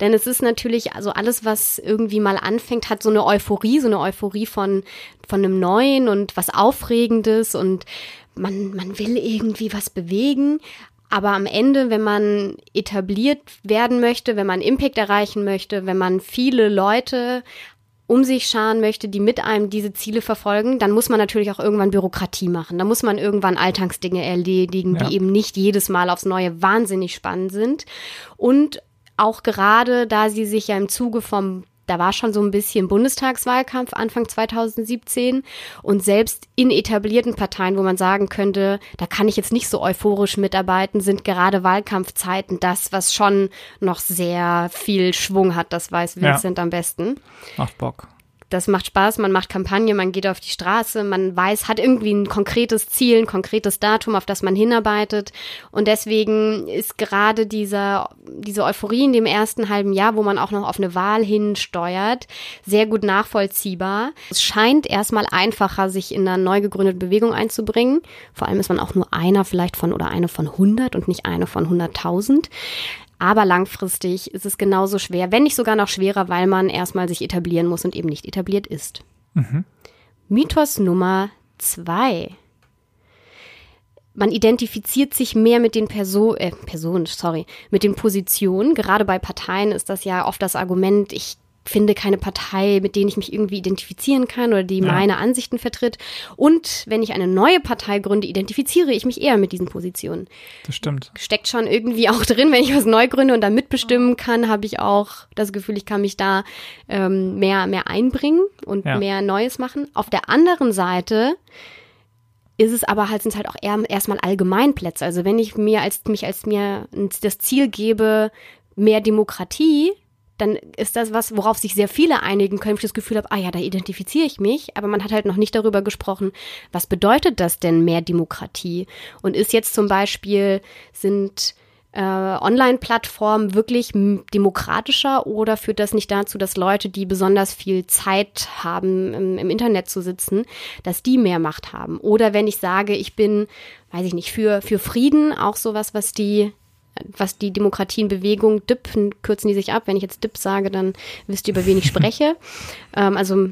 Denn es ist natürlich, also alles, was irgendwie mal anfängt, hat so eine Euphorie, so eine Euphorie von, von einem Neuen und was Aufregendes und man, man will irgendwie was bewegen. Aber am Ende, wenn man etabliert werden möchte, wenn man Impact erreichen möchte, wenn man viele Leute um sich scharen möchte, die mit einem diese Ziele verfolgen, dann muss man natürlich auch irgendwann Bürokratie machen. Da muss man irgendwann Alltagsdinge erledigen, ja. die eben nicht jedes Mal aufs Neue wahnsinnig spannend sind. Und auch gerade, da sie sich ja im Zuge vom da war schon so ein bisschen Bundestagswahlkampf Anfang 2017 und selbst in etablierten Parteien, wo man sagen könnte, da kann ich jetzt nicht so euphorisch mitarbeiten, sind gerade Wahlkampfzeiten das, was schon noch sehr viel Schwung hat. Das weiß Vincent ja. am besten. Macht Bock das macht Spaß, man macht Kampagne, man geht auf die Straße, man weiß, hat irgendwie ein konkretes Ziel, ein konkretes Datum, auf das man hinarbeitet. Und deswegen ist gerade dieser, diese Euphorie in dem ersten halben Jahr, wo man auch noch auf eine Wahl hinsteuert, sehr gut nachvollziehbar. Es scheint erstmal einfacher, sich in einer neu gegründeten Bewegung einzubringen. Vor allem ist man auch nur einer vielleicht von oder eine von 100 und nicht eine von 100.000. Aber langfristig ist es genauso schwer, wenn nicht sogar noch schwerer, weil man erstmal sich etablieren muss und eben nicht etabliert ist. Mhm. Mythos Nummer zwei. Man identifiziert sich mehr mit den Perso äh, Personen, sorry, mit den Positionen. Gerade bei Parteien ist das ja oft das Argument, ich finde keine Partei, mit denen ich mich irgendwie identifizieren kann oder die ja. meine Ansichten vertritt. Und wenn ich eine neue Partei gründe, identifiziere ich mich eher mit diesen Positionen. Das stimmt. Steckt schon irgendwie auch drin, wenn ich was neu gründe und da mitbestimmen kann, habe ich auch das Gefühl, ich kann mich da ähm, mehr, mehr einbringen und ja. mehr Neues machen. Auf der anderen Seite ist es aber halt, sind halt auch eher, erstmal Allgemeinplätze. Also wenn ich mir als, mich als mir das Ziel gebe, mehr Demokratie, dann ist das was, worauf sich sehr viele einigen können, ich das Gefühl habe, ah ja, da identifiziere ich mich, aber man hat halt noch nicht darüber gesprochen, was bedeutet das denn mehr Demokratie? Und ist jetzt zum Beispiel, sind äh, Online-Plattformen wirklich demokratischer oder führt das nicht dazu, dass Leute, die besonders viel Zeit haben, im, im, Internet zu sitzen, dass die mehr Macht haben? Oder wenn ich sage, ich bin, weiß ich nicht, für, für Frieden, auch sowas, was die was die Demokratienbewegung DIP, kürzen die sich ab. Wenn ich jetzt DIP sage, dann wisst ihr, über wen ich spreche. ähm, also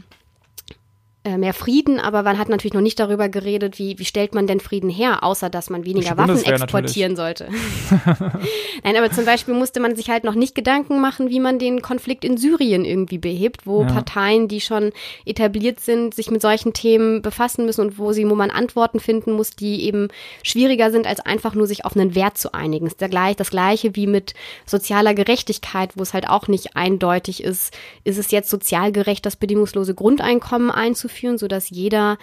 mehr Frieden, aber man hat natürlich noch nicht darüber geredet, wie, wie stellt man denn Frieden her, außer dass man weniger Waffen exportieren natürlich. sollte. Nein, aber zum Beispiel musste man sich halt noch nicht Gedanken machen, wie man den Konflikt in Syrien irgendwie behebt, wo ja. Parteien, die schon etabliert sind, sich mit solchen Themen befassen müssen und wo sie, wo man Antworten finden muss, die eben schwieriger sind, als einfach nur sich auf einen Wert zu einigen. Ist gleich, das gleiche wie mit sozialer Gerechtigkeit, wo es halt auch nicht eindeutig ist, ist es jetzt sozial gerecht, das bedingungslose Grundeinkommen einzuführen? Einführen, sodass jeder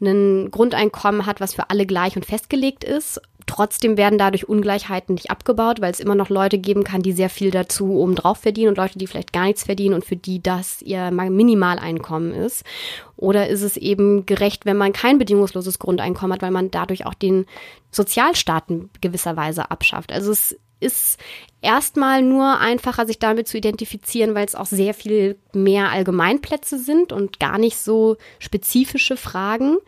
ein Grundeinkommen hat, was für alle gleich und festgelegt ist. Trotzdem werden dadurch Ungleichheiten nicht abgebaut, weil es immer noch Leute geben kann, die sehr viel dazu obendrauf verdienen und Leute, die vielleicht gar nichts verdienen und für die das ihr Minimaleinkommen ist. Oder ist es eben gerecht, wenn man kein bedingungsloses Grundeinkommen hat, weil man dadurch auch den Sozialstaaten gewisserweise abschafft. Also es ist erstmal nur einfacher, sich damit zu identifizieren, weil es auch sehr viel mehr Allgemeinplätze sind und gar nicht so spezifische Fragen.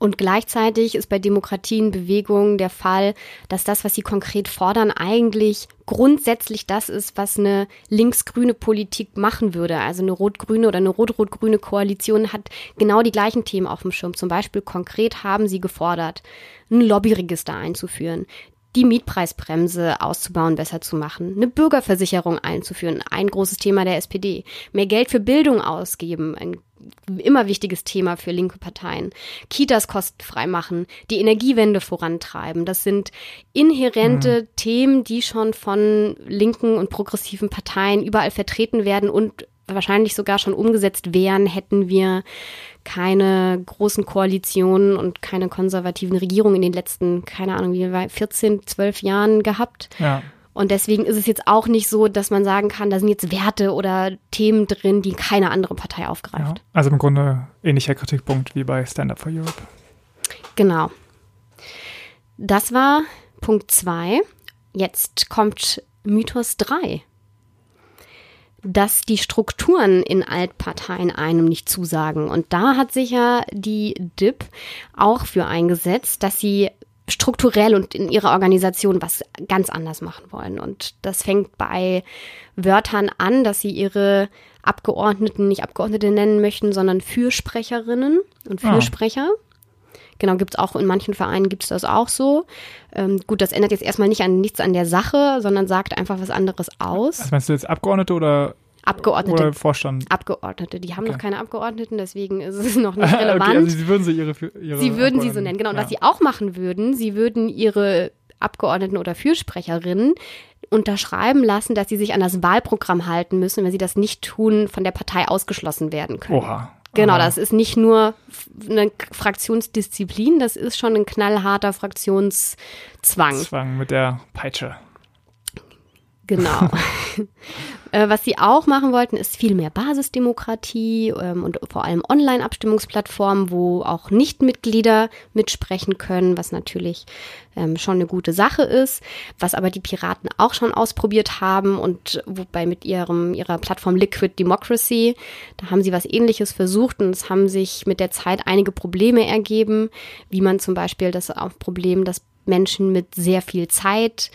Und gleichzeitig ist bei Demokratien Bewegungen der Fall, dass das, was sie konkret fordern, eigentlich grundsätzlich das ist, was eine linksgrüne Politik machen würde. Also eine rot-grüne oder eine rot-rot-grüne Koalition hat genau die gleichen Themen auf dem Schirm. Zum Beispiel konkret haben sie gefordert, ein Lobbyregister einzuführen, die Mietpreisbremse auszubauen, besser zu machen, eine Bürgerversicherung einzuführen, ein großes Thema der SPD, mehr Geld für Bildung ausgeben, ein immer wichtiges Thema für linke Parteien, Kitas kostenfrei machen, die Energiewende vorantreiben. Das sind inhärente mhm. Themen, die schon von linken und progressiven Parteien überall vertreten werden und wahrscheinlich sogar schon umgesetzt wären, hätten wir keine großen Koalitionen und keine konservativen Regierungen in den letzten, keine Ahnung, wie 14, 12 Jahren gehabt. Ja. Und deswegen ist es jetzt auch nicht so, dass man sagen kann, da sind jetzt Werte oder Themen drin, die keine andere Partei aufgreift. Ja, also im Grunde ähnlicher Kritikpunkt wie bei Stand Up for Europe. Genau. Das war Punkt 2. Jetzt kommt Mythos 3 dass die Strukturen in Altparteien einem nicht zusagen. Und da hat sich ja die DIP auch für eingesetzt, dass sie strukturell und in ihrer Organisation was ganz anders machen wollen. Und das fängt bei Wörtern an, dass sie ihre Abgeordneten nicht Abgeordnete nennen möchten, sondern Fürsprecherinnen und ah. Fürsprecher. Oh. Genau, gibt es auch in manchen Vereinen gibt es das auch so. Ähm, gut, das ändert jetzt erstmal nicht an nichts an der Sache, sondern sagt einfach was anderes aus. Also meinst du jetzt Abgeordnete oder Abgeordnete. Oder Vorstand. Abgeordnete. Die haben okay. noch keine Abgeordneten, deswegen ist es noch nicht relevant. okay, also sie würden sie ihre, ihre Sie würden sie so nennen, genau. Und ja. was sie auch machen würden, sie würden ihre Abgeordneten oder Fürsprecherinnen unterschreiben lassen, dass sie sich an das Wahlprogramm halten müssen. Wenn sie das nicht tun, von der Partei ausgeschlossen werden können. Oha. Genau, das ist nicht nur eine Fraktionsdisziplin, das ist schon ein knallharter Fraktionszwang. Zwang mit der Peitsche. Genau. Äh, was sie auch machen wollten, ist viel mehr Basisdemokratie ähm, und vor allem Online-Abstimmungsplattformen, wo auch Nichtmitglieder mitsprechen können, was natürlich ähm, schon eine gute Sache ist, was aber die Piraten auch schon ausprobiert haben und wobei mit ihrem, ihrer Plattform Liquid Democracy, da haben sie was ähnliches versucht und es haben sich mit der Zeit einige Probleme ergeben, wie man zum Beispiel das Problem, dass Menschen mit sehr viel Zeit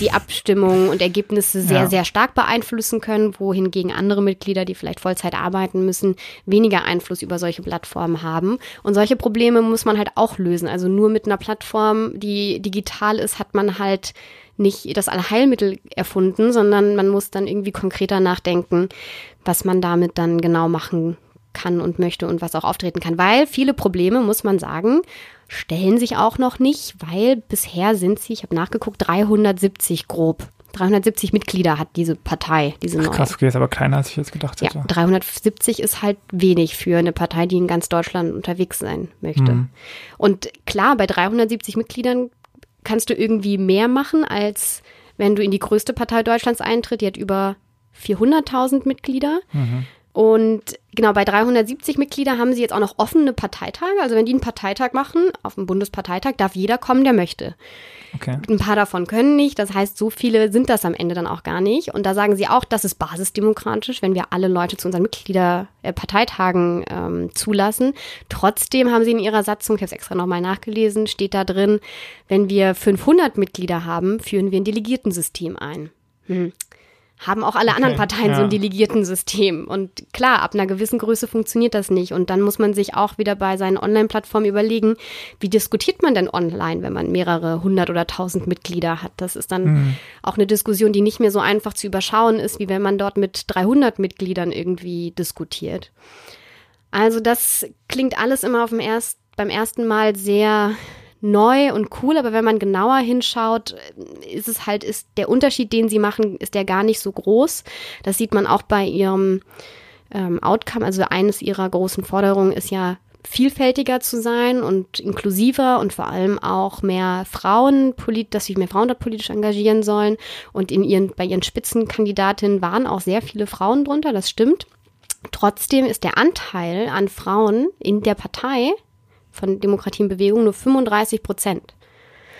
die Abstimmung und Ergebnisse sehr, ja. sehr stark beeinflussen können, wohingegen andere Mitglieder, die vielleicht Vollzeit arbeiten müssen, weniger Einfluss über solche Plattformen haben. Und solche Probleme muss man halt auch lösen. Also nur mit einer Plattform, die digital ist, hat man halt nicht das Allheilmittel erfunden, sondern man muss dann irgendwie konkreter nachdenken, was man damit dann genau machen kann und möchte und was auch auftreten kann. Weil viele Probleme, muss man sagen, stellen sich auch noch nicht, weil bisher sind sie, ich habe nachgeguckt, 370 grob. 370 Mitglieder hat diese Partei, diese neue. Krass, okay, ist aber kleiner, als ich jetzt gedacht hätte. Ja, 370 ist halt wenig für eine Partei, die in ganz Deutschland unterwegs sein möchte. Mhm. Und klar, bei 370 Mitgliedern kannst du irgendwie mehr machen, als wenn du in die größte Partei Deutschlands eintritt. Die hat über 400.000 Mitglieder. Und genau, bei 370 Mitglieder haben sie jetzt auch noch offene Parteitage. Also wenn die einen Parteitag machen, auf dem Bundesparteitag, darf jeder kommen, der möchte. Okay. Ein paar davon können nicht. Das heißt, so viele sind das am Ende dann auch gar nicht. Und da sagen sie auch, das ist basisdemokratisch, wenn wir alle Leute zu unseren Mitgliederparteitagen äh, ähm, zulassen. Trotzdem haben sie in ihrer Satzung, ich habe es extra nochmal nachgelesen, steht da drin, wenn wir 500 Mitglieder haben, führen wir ein Delegiertensystem ein. Hm haben auch alle okay, anderen Parteien ja. so ein Delegiertensystem. Und klar, ab einer gewissen Größe funktioniert das nicht. Und dann muss man sich auch wieder bei seinen Online-Plattformen überlegen, wie diskutiert man denn online, wenn man mehrere hundert oder tausend Mitglieder hat. Das ist dann mhm. auch eine Diskussion, die nicht mehr so einfach zu überschauen ist, wie wenn man dort mit 300 Mitgliedern irgendwie diskutiert. Also das klingt alles immer auf dem erst, beim ersten Mal sehr neu und cool, aber wenn man genauer hinschaut, ist es halt, ist der Unterschied, den sie machen, ist der gar nicht so groß. Das sieht man auch bei ihrem ähm, Outcome. Also eines ihrer großen Forderungen ist ja vielfältiger zu sein und inklusiver und vor allem auch mehr Frauen, dass sich mehr Frauen dort politisch engagieren sollen. Und in ihren, bei ihren Spitzenkandidatinnen waren auch sehr viele Frauen drunter, das stimmt. Trotzdem ist der Anteil an Frauen in der Partei von Demokratie in Bewegung nur 35 Prozent.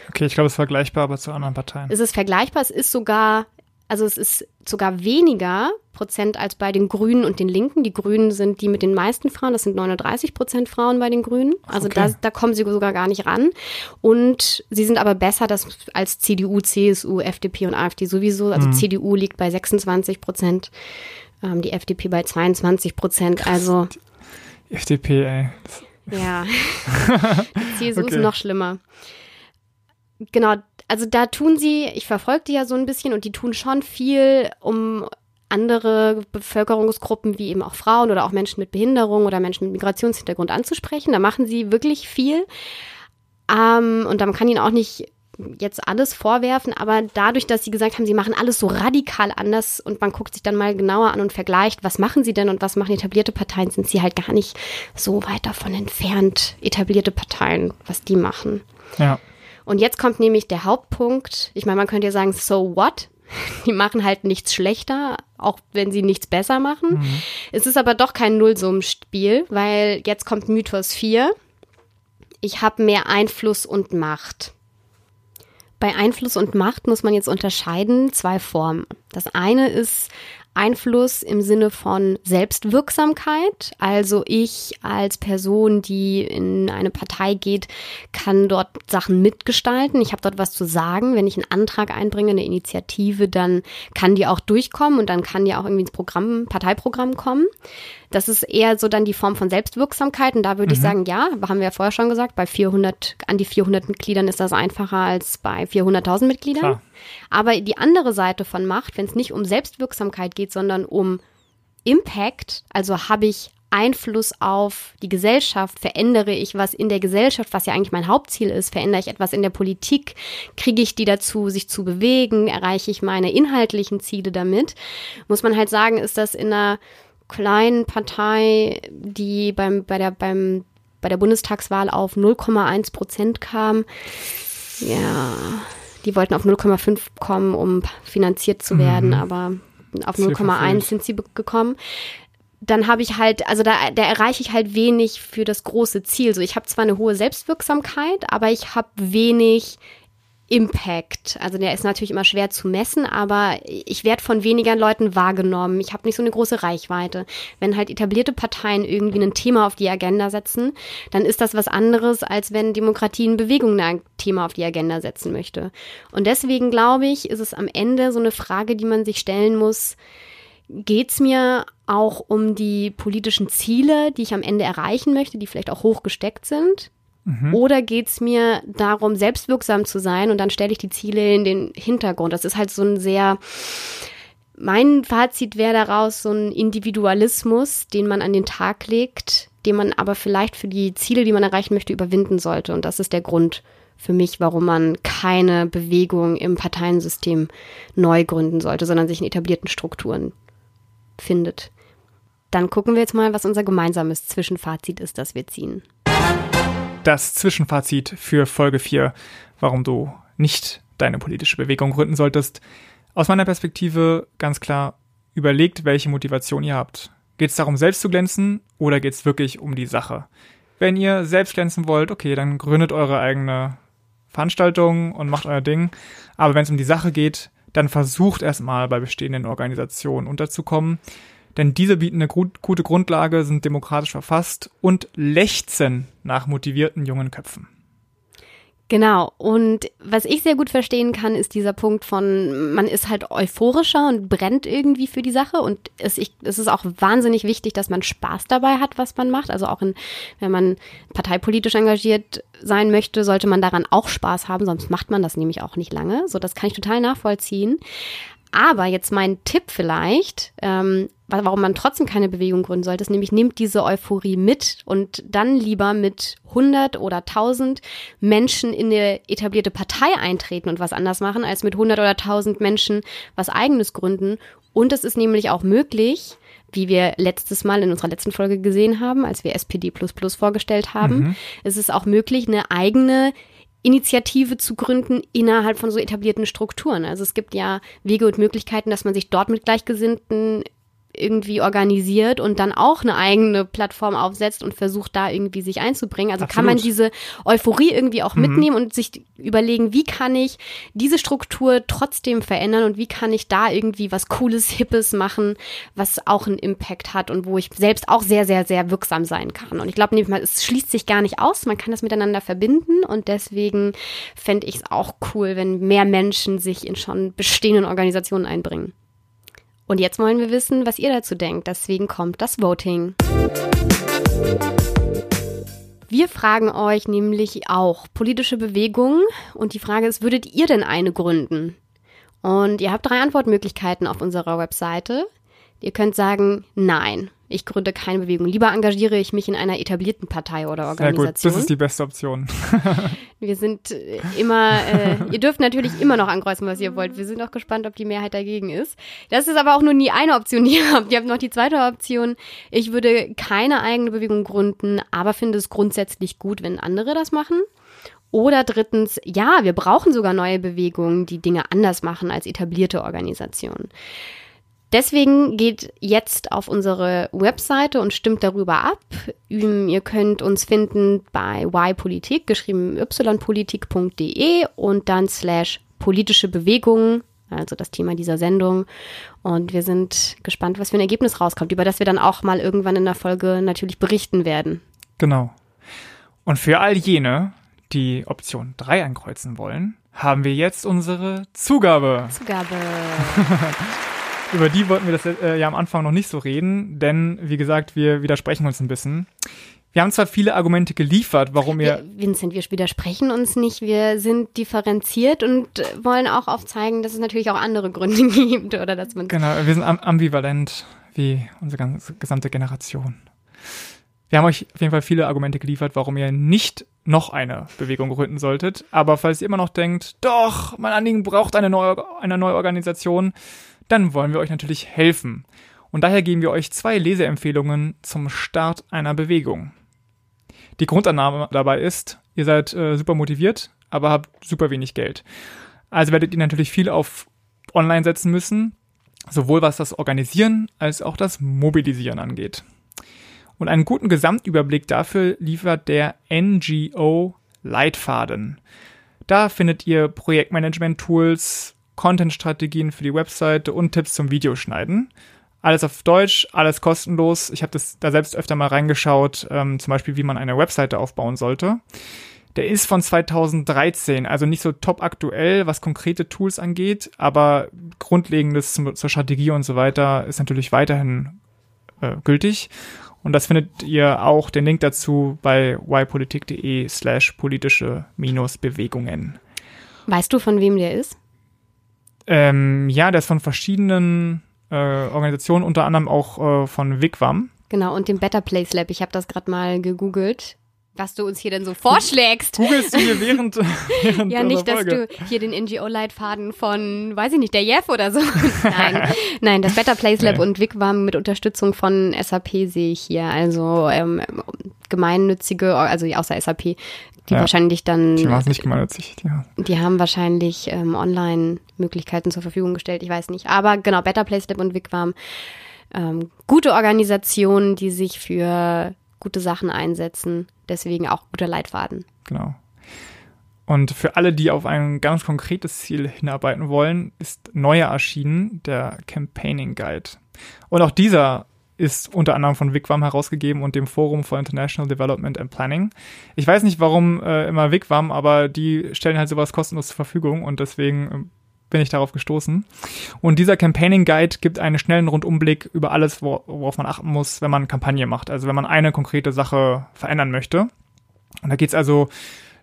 Okay, ich glaube, es ist vergleichbar, aber zu anderen Parteien. Es ist vergleichbar, es ist sogar, also es ist sogar weniger Prozent als bei den Grünen und den Linken. Die Grünen sind die mit den meisten Frauen, das sind 39 Prozent Frauen bei den Grünen. Also okay. da, da kommen sie sogar gar nicht ran. Und sie sind aber besser das, als CDU, CSU, FDP und AfD sowieso. Also mhm. CDU liegt bei 26 Prozent, ähm, die FDP bei 22 Prozent. Also die FDP, ey. Das ja, die CSU okay. ist noch schlimmer. Genau, also da tun sie, ich verfolge die ja so ein bisschen und die tun schon viel, um andere Bevölkerungsgruppen wie eben auch Frauen oder auch Menschen mit Behinderung oder Menschen mit Migrationshintergrund anzusprechen. Da machen sie wirklich viel. Ähm, und dann kann ihnen auch nicht jetzt alles vorwerfen, aber dadurch, dass sie gesagt haben, sie machen alles so radikal anders und man guckt sich dann mal genauer an und vergleicht, was machen sie denn und was machen etablierte Parteien, sind sie halt gar nicht so weit davon entfernt, etablierte Parteien, was die machen. Ja. Und jetzt kommt nämlich der Hauptpunkt. Ich meine, man könnte ja sagen, so what? Die machen halt nichts schlechter, auch wenn sie nichts besser machen. Mhm. Es ist aber doch kein Nullsummenspiel, weil jetzt kommt Mythos 4. Ich habe mehr Einfluss und Macht. Bei Einfluss und Macht muss man jetzt unterscheiden zwei Formen. Das eine ist Einfluss im Sinne von Selbstwirksamkeit. Also ich als Person, die in eine Partei geht, kann dort Sachen mitgestalten. Ich habe dort was zu sagen. Wenn ich einen Antrag einbringe, eine Initiative, dann kann die auch durchkommen und dann kann die auch irgendwie ins Programm, Parteiprogramm kommen. Das ist eher so dann die Form von Selbstwirksamkeit. Und da würde mhm. ich sagen, ja, haben wir ja vorher schon gesagt, bei 400, an die 400 Mitgliedern ist das einfacher als bei 400.000 Mitgliedern. Klar. Aber die andere Seite von Macht, wenn es nicht um Selbstwirksamkeit geht, sondern um Impact, also habe ich Einfluss auf die Gesellschaft? Verändere ich was in der Gesellschaft, was ja eigentlich mein Hauptziel ist? Verändere ich etwas in der Politik? Kriege ich die dazu, sich zu bewegen? Erreiche ich meine inhaltlichen Ziele damit? Muss man halt sagen, ist das in einer kleinen Partei, die beim, bei, der, beim, bei der Bundestagswahl auf 0,1 Prozent kam. Ja, die wollten auf 0,5 kommen, um finanziert zu werden, mhm. aber auf 0,1 sind sie gekommen. Dann habe ich halt, also da, da erreiche ich halt wenig für das große Ziel. So, ich habe zwar eine hohe Selbstwirksamkeit, aber ich habe wenig Impact. Also der ist natürlich immer schwer zu messen, aber ich werde von weniger Leuten wahrgenommen. Ich habe nicht so eine große Reichweite. Wenn halt etablierte Parteien irgendwie ein Thema auf die Agenda setzen, dann ist das was anderes, als wenn Demokratie in Bewegung ein Thema auf die Agenda setzen möchte. Und deswegen glaube ich, ist es am Ende so eine Frage, die man sich stellen muss. Geht es mir auch um die politischen Ziele, die ich am Ende erreichen möchte, die vielleicht auch hoch gesteckt sind? Mhm. Oder geht es mir darum, selbstwirksam zu sein und dann stelle ich die Ziele in den Hintergrund? Das ist halt so ein sehr, mein Fazit wäre daraus so ein Individualismus, den man an den Tag legt, den man aber vielleicht für die Ziele, die man erreichen möchte, überwinden sollte. Und das ist der Grund für mich, warum man keine Bewegung im Parteiensystem neu gründen sollte, sondern sich in etablierten Strukturen findet. Dann gucken wir jetzt mal, was unser gemeinsames Zwischenfazit ist, das wir ziehen das Zwischenfazit für Folge 4, warum du nicht deine politische Bewegung gründen solltest. Aus meiner Perspektive ganz klar, überlegt, welche Motivation ihr habt. Geht es darum, selbst zu glänzen oder geht es wirklich um die Sache? Wenn ihr selbst glänzen wollt, okay, dann gründet eure eigene Veranstaltung und macht euer Ding. Aber wenn es um die Sache geht, dann versucht erstmal bei bestehenden Organisationen unterzukommen. Denn diese bieten eine gute Grundlage, sind demokratisch verfasst und lechzen nach motivierten jungen Köpfen. Genau. Und was ich sehr gut verstehen kann, ist dieser Punkt von, man ist halt euphorischer und brennt irgendwie für die Sache. Und es, ich, es ist auch wahnsinnig wichtig, dass man Spaß dabei hat, was man macht. Also auch in, wenn man parteipolitisch engagiert sein möchte, sollte man daran auch Spaß haben, sonst macht man das nämlich auch nicht lange. So, das kann ich total nachvollziehen. Aber jetzt mein Tipp vielleicht, ähm, warum man trotzdem keine Bewegung gründen sollte, ist nämlich, nehmt diese Euphorie mit und dann lieber mit 100 oder 1000 Menschen in eine etablierte Partei eintreten und was anders machen, als mit 100 oder 1000 Menschen was eigenes gründen. Und es ist nämlich auch möglich, wie wir letztes Mal in unserer letzten Folge gesehen haben, als wir SPD vorgestellt haben. Mhm. Es ist auch möglich, eine eigene Initiative zu gründen innerhalb von so etablierten Strukturen. Also es gibt ja Wege und Möglichkeiten, dass man sich dort mit Gleichgesinnten irgendwie organisiert und dann auch eine eigene Plattform aufsetzt und versucht da irgendwie sich einzubringen. Also Absolut. kann man diese Euphorie irgendwie auch mhm. mitnehmen und sich überlegen, wie kann ich diese Struktur trotzdem verändern und wie kann ich da irgendwie was Cooles, Hippes machen, was auch einen Impact hat und wo ich selbst auch sehr, sehr, sehr wirksam sein kann. Und ich glaube, es schließt sich gar nicht aus, man kann das miteinander verbinden und deswegen fände ich es auch cool, wenn mehr Menschen sich in schon bestehenden Organisationen einbringen. Und jetzt wollen wir wissen, was ihr dazu denkt. Deswegen kommt das Voting. Wir fragen euch nämlich auch politische Bewegungen und die Frage ist, würdet ihr denn eine gründen? Und ihr habt drei Antwortmöglichkeiten auf unserer Webseite. Ihr könnt sagen, nein, ich gründe keine Bewegung. Lieber engagiere ich mich in einer etablierten Partei oder Organisation. Sehr gut, das ist die beste Option. wir sind äh, immer, äh, ihr dürft natürlich immer noch ankreuzen, was ihr wollt. Wir sind auch gespannt, ob die Mehrheit dagegen ist. Das ist aber auch nur nie eine Option, die ihr habt. Ihr habt noch die zweite Option. Ich würde keine eigene Bewegung gründen, aber finde es grundsätzlich gut, wenn andere das machen. Oder drittens, ja, wir brauchen sogar neue Bewegungen, die Dinge anders machen als etablierte Organisationen. Deswegen geht jetzt auf unsere Webseite und stimmt darüber ab. Ihr könnt uns finden bei ypolitik, geschrieben ypolitik.de und dann slash politische Bewegungen, also das Thema dieser Sendung. Und wir sind gespannt, was für ein Ergebnis rauskommt, über das wir dann auch mal irgendwann in der Folge natürlich berichten werden. Genau. Und für all jene, die Option 3 ankreuzen wollen, haben wir jetzt unsere Zugabe. Zugabe. Über die wollten wir das äh, ja am Anfang noch nicht so reden, denn wie gesagt, wir widersprechen uns ein bisschen. Wir haben zwar viele Argumente geliefert, warum ihr. Vincent, wir widersprechen uns nicht. Wir sind differenziert und wollen auch aufzeigen, dass es natürlich auch andere Gründe gibt oder dass man. Genau, wir sind ambivalent wie unsere ganze, gesamte Generation. Wir haben euch auf jeden Fall viele Argumente geliefert, warum ihr nicht noch eine Bewegung gründen solltet. Aber falls ihr immer noch denkt, doch, mein Anliegen braucht eine neue, eine neue Organisation, dann wollen wir euch natürlich helfen. Und daher geben wir euch zwei Leseempfehlungen zum Start einer Bewegung. Die Grundannahme dabei ist, ihr seid äh, super motiviert, aber habt super wenig Geld. Also werdet ihr natürlich viel auf Online setzen müssen, sowohl was das Organisieren als auch das Mobilisieren angeht. Und einen guten Gesamtüberblick dafür liefert der NGO Leitfaden. Da findet ihr Projektmanagement-Tools, Content-Strategien für die Webseite und Tipps zum Videoschneiden. Alles auf Deutsch, alles kostenlos. Ich habe das da selbst öfter mal reingeschaut, ähm, zum Beispiel, wie man eine Webseite aufbauen sollte. Der ist von 2013, also nicht so top aktuell, was konkrete Tools angeht, aber Grundlegendes zum, zur Strategie und so weiter ist natürlich weiterhin äh, gültig. Und das findet ihr auch den Link dazu bei ypolitik.de slash politische Bewegungen. Weißt du, von wem der ist? Ähm, ja, der ist von verschiedenen äh, Organisationen, unter anderem auch äh, von Wigwam. Genau, und dem Better Place Lab. Ich habe das gerade mal gegoogelt was du uns hier denn so vorschlägst. Googlest du hier während, während Ja, nicht, dass du hier den NGO-Leitfaden von, weiß ich nicht, der Jeff oder so. Nein, nein, das Better Place Lab nee. und Wigwam mit Unterstützung von SAP sehe ich hier. Also ähm, gemeinnützige, also außer SAP, die Ja. wahrscheinlich dann, Die war es nicht gemeinnützig. Ja. die haben wahrscheinlich ähm, Online-Möglichkeiten zur Verfügung gestellt, ich weiß nicht. Aber genau, Better Place Lab und Wigwam, ähm, gute Organisationen, die sich für gute Sachen einsetzen. Deswegen auch guter Leitfaden. Genau. Und für alle, die auf ein ganz konkretes Ziel hinarbeiten wollen, ist neu erschienen der Campaigning Guide. Und auch dieser ist unter anderem von Wigwam herausgegeben und dem Forum for International Development and Planning. Ich weiß nicht, warum äh, immer Wigwam, aber die stellen halt sowas kostenlos zur Verfügung und deswegen äh, bin ich darauf gestoßen. Und dieser Campaigning Guide gibt einen schnellen Rundumblick über alles, wor- worauf man achten muss, wenn man Kampagne macht. Also wenn man eine konkrete Sache verändern möchte. Und da geht's also,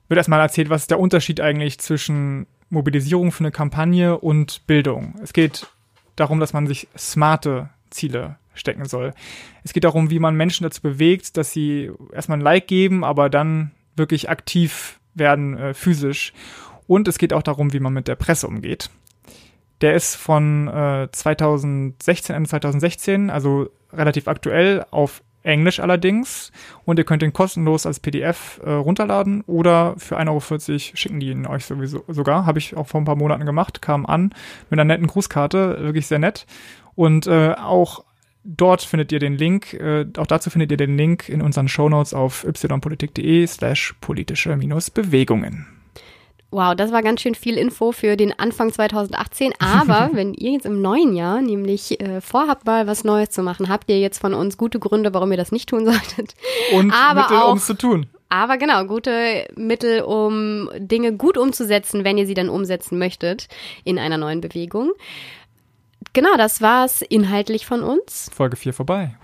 wird erstmal erzählt, was ist der Unterschied eigentlich zwischen Mobilisierung für eine Kampagne und Bildung. Es geht darum, dass man sich smarte Ziele stecken soll. Es geht darum, wie man Menschen dazu bewegt, dass sie erstmal ein Like geben, aber dann wirklich aktiv werden äh, physisch. Und es geht auch darum, wie man mit der Presse umgeht. Der ist von äh, 2016, Ende 2016, also relativ aktuell, auf Englisch allerdings. Und ihr könnt ihn kostenlos als PDF äh, runterladen oder für 1,40 Euro schicken die ihn euch sowieso sogar. Habe ich auch vor ein paar Monaten gemacht, kam an mit einer netten Grußkarte, wirklich sehr nett. Und äh, auch dort findet ihr den Link, äh, auch dazu findet ihr den Link in unseren Shownotes auf ypolitik.de slash politische-bewegungen. Wow, das war ganz schön viel Info für den Anfang 2018. Aber wenn ihr jetzt im neuen Jahr nämlich äh, vorhabt, mal was Neues zu machen, habt ihr jetzt von uns gute Gründe, warum ihr das nicht tun solltet. Und Aber Mittel, um es zu tun. Aber genau, gute Mittel, um Dinge gut umzusetzen, wenn ihr sie dann umsetzen möchtet in einer neuen Bewegung. Genau, das war's inhaltlich von uns. Folge 4 vorbei.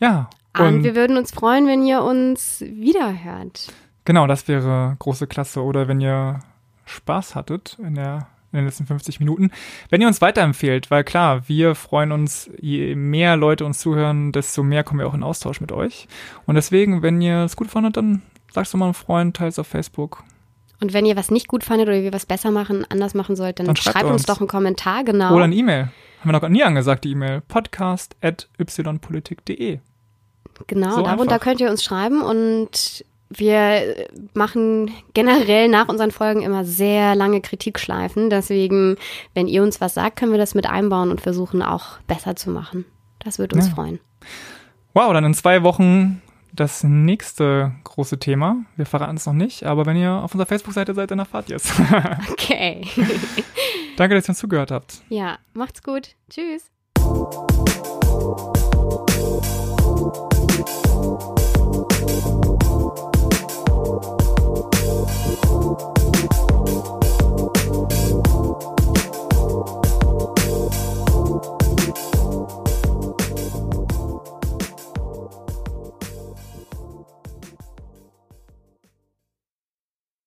Ja, Und und wir würden uns freuen, wenn ihr uns wiederhört. genau, das wäre große Klasse. Oder wenn ihr Spaß hattet in, der, in den letzten 50 Minuten. Wenn ihr uns weiterempfehlt, weil klar, wir freuen uns, je mehr Leute uns zuhören, desto mehr kommen wir auch in Austausch mit euch. Und deswegen, wenn ihr es gut fandet, dann sag's doch mal einem Freund, teils auf Facebook. Und wenn ihr was nicht gut fandet oder wir was besser machen, anders machen sollt, dann, Dann schreibt schreibt uns uns. doch einen Kommentar, genau. Oder eine E-Mail. Haben wir noch nie angesagt, die E-Mail. podcast at ypolitik.de. Genau, So darunter einfach. könnt ihr uns schreiben und wir machen generell nach unseren Folgen immer sehr lange Kritikschleifen. Deswegen, wenn ihr uns was sagt, können wir das mit einbauen und versuchen auch besser zu machen. Das würde uns Ja. freuen. Wow, dann in zwei Wochen das nächste große Thema. Wir verraten es noch nicht, aber wenn ihr auf unserer Facebook-Seite seid, dann erfahrt ihr es. okay. Danke, dass ihr uns zugehört habt. Ja, macht's gut. Tschüss.